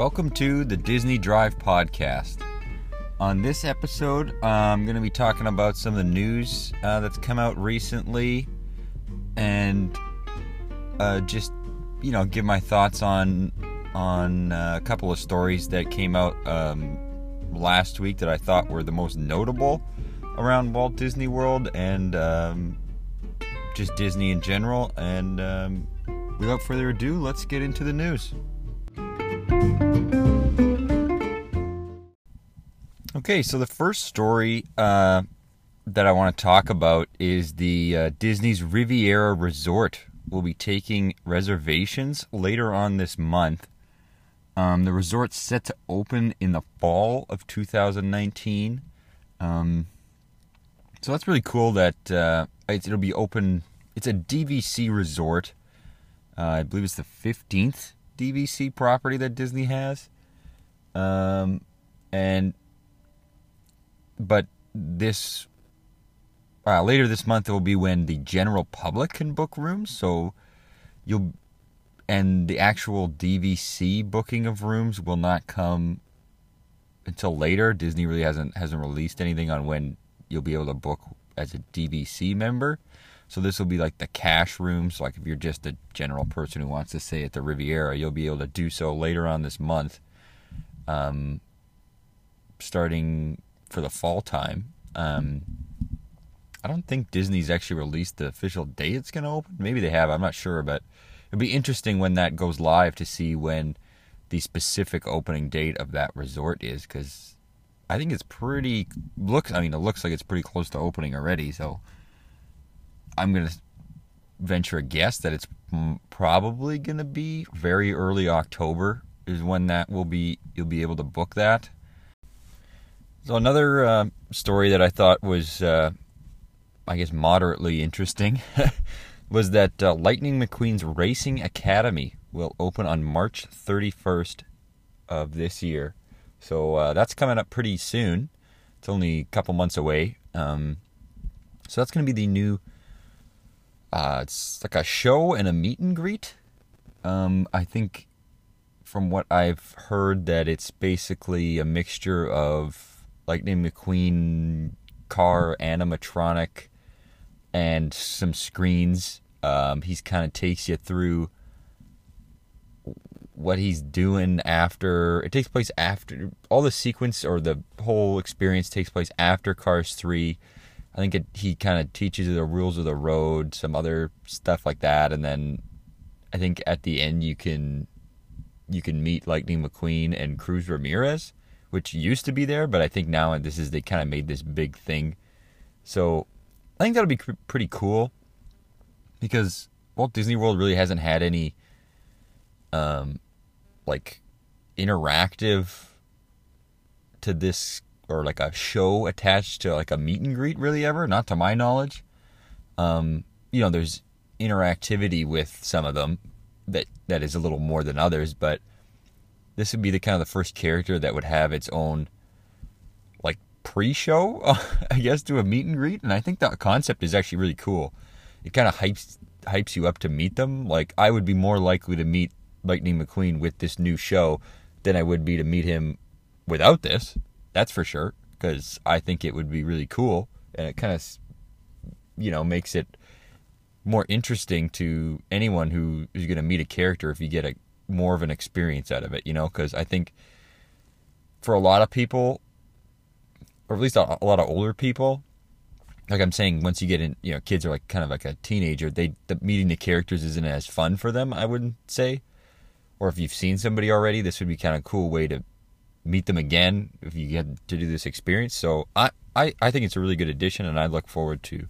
Welcome to the Disney Drive Podcast. On this episode, I'm going to be talking about some of the news uh, that's come out recently and uh, just, you know, give my thoughts on on uh, a couple of stories that came out um, last week that I thought were the most notable around Walt Disney World and um, just Disney in general. And um, without further ado, let's get into the news. Okay, so the first story uh, that I want to talk about is the uh, Disney's Riviera Resort will be taking reservations later on this month. Um, the resort's set to open in the fall of 2019. Um, so that's really cool that uh, it'll be open. It's a DVC resort. Uh, I believe it's the 15th DVC property that Disney has. Um, and but this uh, later this month it will be when the general public can book rooms. So you'll and the actual DVC booking of rooms will not come until later. Disney really hasn't hasn't released anything on when you'll be able to book as a DVC member. So this will be like the cash rooms. Like if you're just a general person who wants to stay at the Riviera, you'll be able to do so later on this month, um, starting for the fall time. Um, I don't think Disney's actually released the official date it's going to open. Maybe they have. I'm not sure, but it'll be interesting when that goes live to see when the specific opening date of that resort is because I think it's pretty looks. I mean, it looks like it's pretty close to opening already. So I'm going to venture a guess that it's probably going to be very early October is when that will be you'll be able to book that. So another uh, story that I thought was uh, I guess moderately interesting was that uh, Lightning McQueen's Racing Academy will open on March 31st of this year. So uh, that's coming up pretty soon. It's only a couple months away. Um, so that's going to be the new uh, it's like a show and a meet and greet. Um, I think from what I've heard that it's basically a mixture of Lightning McQueen car animatronic and some screens. Um, he's kind of takes you through what he's doing after it takes place after all the sequence or the whole experience takes place after Cars 3 I think it, he kind of teaches you the rules of the road, some other stuff like that, and then I think at the end you can you can meet Lightning McQueen and Cruz Ramirez, which used to be there, but I think now this is they kind of made this big thing. So I think that'll be pretty cool because Walt Disney World really hasn't had any um like interactive to this or like a show attached to like a meet and greet really ever, not to my knowledge. Um, you know, there's interactivity with some of them that that is a little more than others, but this would be the kind of the first character that would have its own like pre-show, I guess, to a meet and greet, and I think that concept is actually really cool. It kind of hypes hypes you up to meet them. Like I would be more likely to meet Lightning McQueen with this new show than I would be to meet him without this. That's for sure. Because I think it would be really cool, and it kind of, you know, makes it more interesting to anyone who is going to meet a character if you get a more of an experience out of it. You know, because I think for a lot of people, or at least a, a lot of older people, like I'm saying, once you get in, you know, kids are like kind of like a teenager. They the, meeting the characters isn't as fun for them. I wouldn't say, or if you've seen somebody already, this would be kind of a cool way to meet them again if you get to do this experience. So I, I, I think it's a really good addition, and I look forward to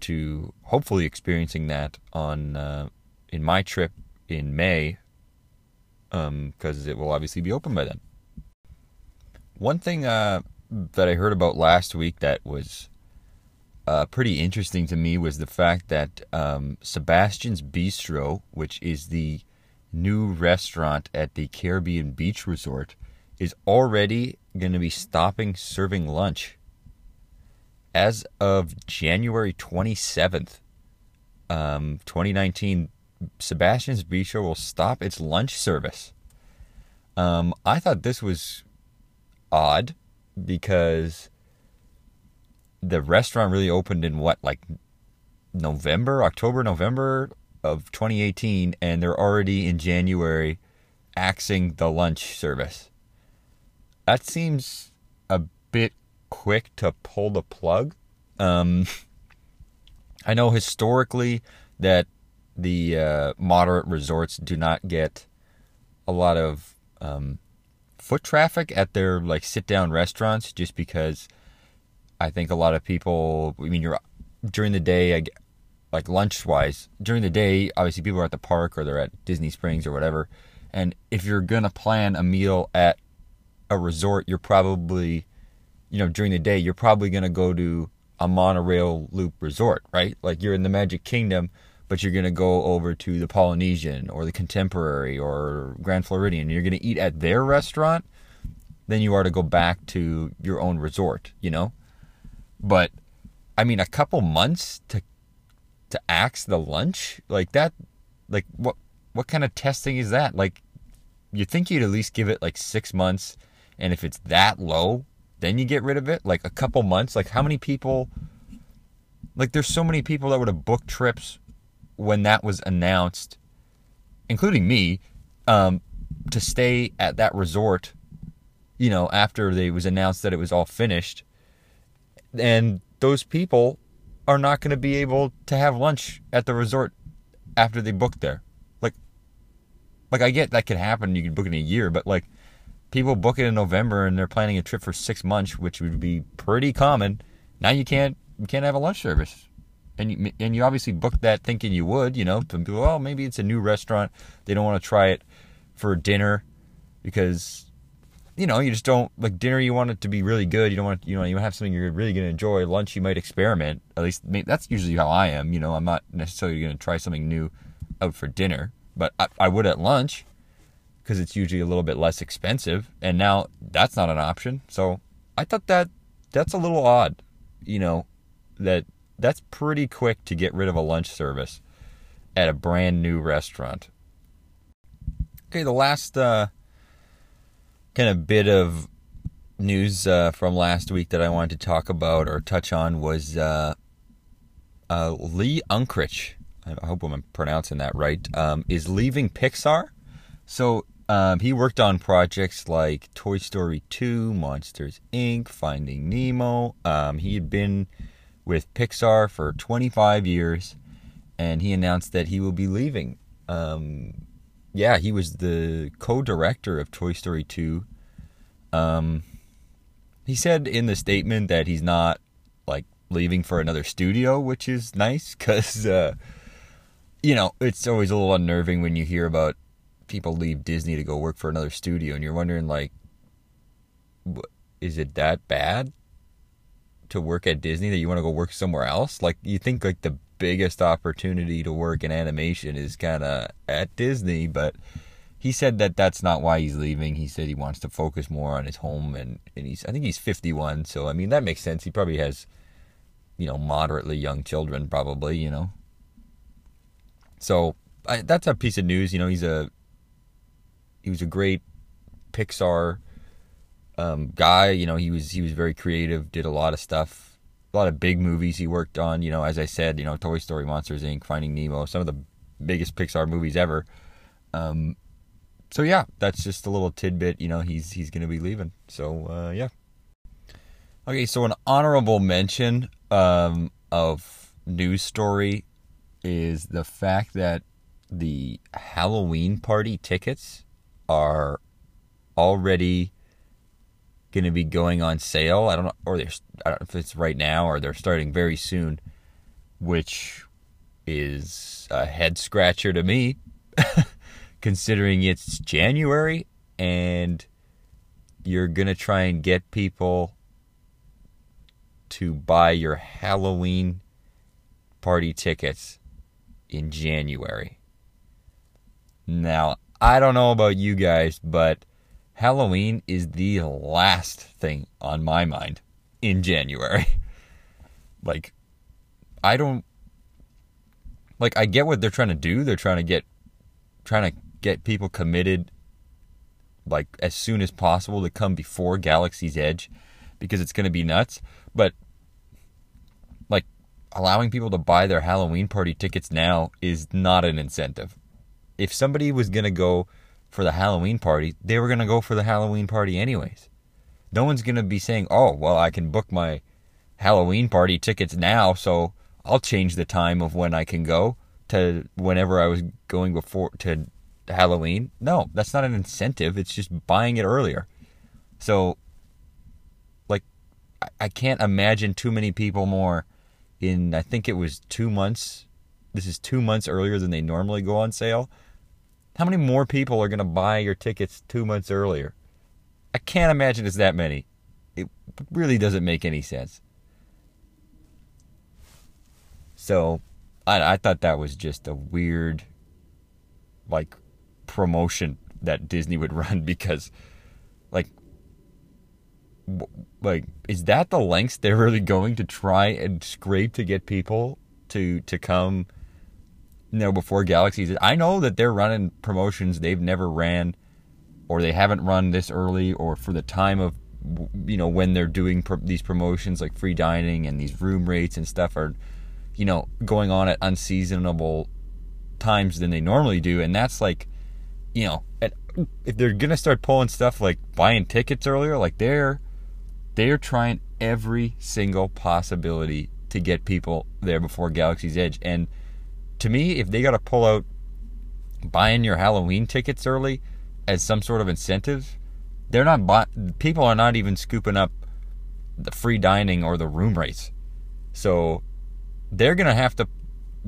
to hopefully experiencing that on uh, in my trip in May, because um, it will obviously be open by then. One thing uh, that I heard about last week that was uh, pretty interesting to me was the fact that um, Sebastian's Bistro, which is the new restaurant at the Caribbean Beach Resort, is already going to be stopping serving lunch as of January 27th, um, 2019. Sebastian's Bistro will stop its lunch service. Um, I thought this was odd because the restaurant really opened in what, like November, October, November of 2018, and they're already in January axing the lunch service. That seems a bit quick to pull the plug. Um, I know historically that the uh, moderate resorts do not get a lot of um, foot traffic at their like sit down restaurants just because I think a lot of people. I mean, you're during the day. Like lunch wise, during the day, obviously people are at the park or they're at Disney Springs or whatever. And if you're gonna plan a meal at a resort, you're probably, you know, during the day, you're probably gonna go to a monorail loop resort, right? Like you're in the Magic Kingdom, but you're gonna go over to the Polynesian or the Contemporary or Grand Floridian. You're gonna eat at their restaurant, then you are to go back to your own resort, you know. But I mean, a couple months to to axe the lunch like that like what what kind of testing is that like you think you'd at least give it like six months and if it's that low then you get rid of it like a couple months like how many people like there's so many people that would have booked trips when that was announced including me um, to stay at that resort you know after they was announced that it was all finished and those people are not going to be able to have lunch at the resort after they booked there. Like, like I get that could happen. You can book in a year, but like people book it in November and they're planning a trip for six months, which would be pretty common. Now you can't you can't have a lunch service, and you and you obviously booked that thinking you would. You know, people, well, oh, maybe it's a new restaurant. They don't want to try it for dinner because you know, you just don't like dinner. You want it to be really good. You don't want, you know, you have something you're really going to enjoy. Lunch, you might experiment. At least that's usually how I am. You know, I'm not necessarily going to try something new out for dinner, but I, I would at lunch because it's usually a little bit less expensive. And now that's not an option. So I thought that that's a little odd. You know, that that's pretty quick to get rid of a lunch service at a brand new restaurant. Okay, the last. uh kind of bit of news uh, from last week that I wanted to talk about or touch on was uh, uh, Lee Unkrich. I hope I'm pronouncing that right. Um, is leaving Pixar. So um, he worked on projects like Toy Story 2, Monsters Inc., Finding Nemo. Um, he had been with Pixar for 25 years, and he announced that he will be leaving. Um, yeah, he was the co-director of Toy Story 2. Um, he said in the statement that he's not like leaving for another studio, which is nice because, uh, you know, it's always a little unnerving when you hear about people leave Disney to go work for another studio, and you're wondering like, is it that bad to work at Disney that you want to go work somewhere else? Like, you think like the biggest opportunity to work in animation is kind of at Disney, but he said that that's not why he's leaving. He said he wants to focus more on his home, and, and he's I think he's 51, so I mean that makes sense. He probably has, you know, moderately young children, probably, you know. So I, that's a piece of news. You know, he's a he was a great Pixar um, guy. You know, he was he was very creative, did a lot of stuff a lot of big movies he worked on. You know, as I said, you know, Toy Story, Monsters Inc., Finding Nemo, some of the biggest Pixar movies ever. Um, so yeah, that's just a little tidbit. You know, he's he's to be leaving. So uh, yeah. Okay, so an honorable mention um, of news story is the fact that the Halloween party tickets are already going to be going on sale. I don't know, or they're, I don't know if it's right now or they're starting very soon, which is a head scratcher to me, considering it's January and you're going to try and get people to buy your Halloween party tickets in January. Now, I don't know about you guys, but Halloween is the last thing on my mind in January. like, I don't. Like, I get what they're trying to do. They're trying to get. Trying to get people committed like as soon as possible to come before Galaxy's Edge because it's going to be nuts. But like allowing people to buy their Halloween party tickets now is not an incentive. If somebody was going to go for the Halloween party, they were going to go for the Halloween party anyways. No one's going to be saying, "Oh, well, I can book my Halloween party tickets now, so I'll change the time of when I can go to whenever I was going before to Halloween." No, that's not an incentive. It's just buying it earlier. So like I can't imagine too many people more in I think it was 2 months. This is 2 months earlier than they normally go on sale. How many more people are going to buy your tickets 2 months earlier? I can't imagine it's that many. It really doesn't make any sense. So, I, I thought that was just a weird, like, promotion that Disney would run because, like, like is that the lengths they're really going to try and scrape to get people to to come you know before galaxies i know that they're running promotions they've never ran or they haven't run this early or for the time of you know when they're doing pro- these promotions like free dining and these room rates and stuff are you know going on at unseasonable times than they normally do. And that's like you know at, if they're gonna start pulling stuff like buying tickets earlier like they're they're trying every single possibility to get people there before galaxy's edge. And to me if they gotta pull out buying your halloween tickets early as some sort of incentive, they're not buy- people are not even scooping up the free dining or the room rates. So they're to have to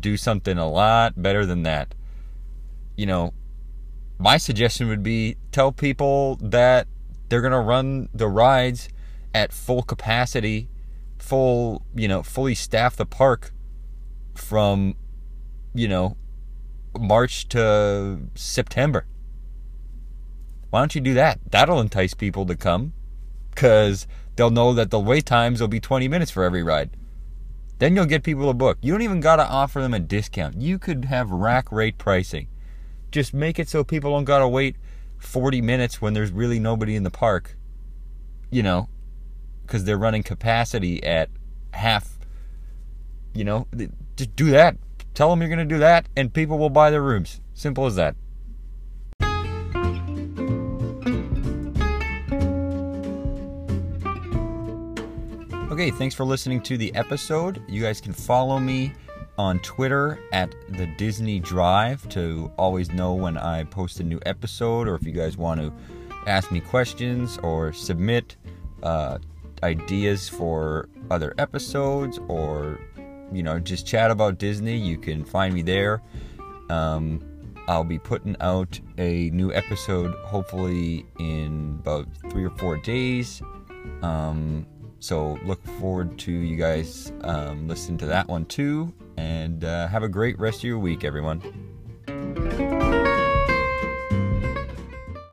do something a lot better than that. You know, my suggestion would be tell people that they're going to run the rides at full capacity, full, you know, fully staff the park from, you know, March to September. Why don't you do that? That'll entice people to come because they'll know that the wait times will be 20 minutes for every ride. Then you'll get people to book. You don't even got to offer them a discount. You could have rack rate pricing. Just make it so people don't got to wait 40 minutes when there's really nobody in the park. You know, because they're running capacity at half. You know, just do that. Tell them you're going to do that, and people will buy their rooms. Simple as that. Okay, thanks for listening to the episode. You guys can follow me on Twitter at the Disney Drive to always know when I post a new episode, or if you guys want to ask me questions or submit uh, ideas for other episodes, or you know just chat about Disney. You can find me there. Um, I'll be putting out a new episode hopefully in about three or four days. Um, so look forward to you guys um, listening to that one too. And uh, have a great rest of your week, everyone.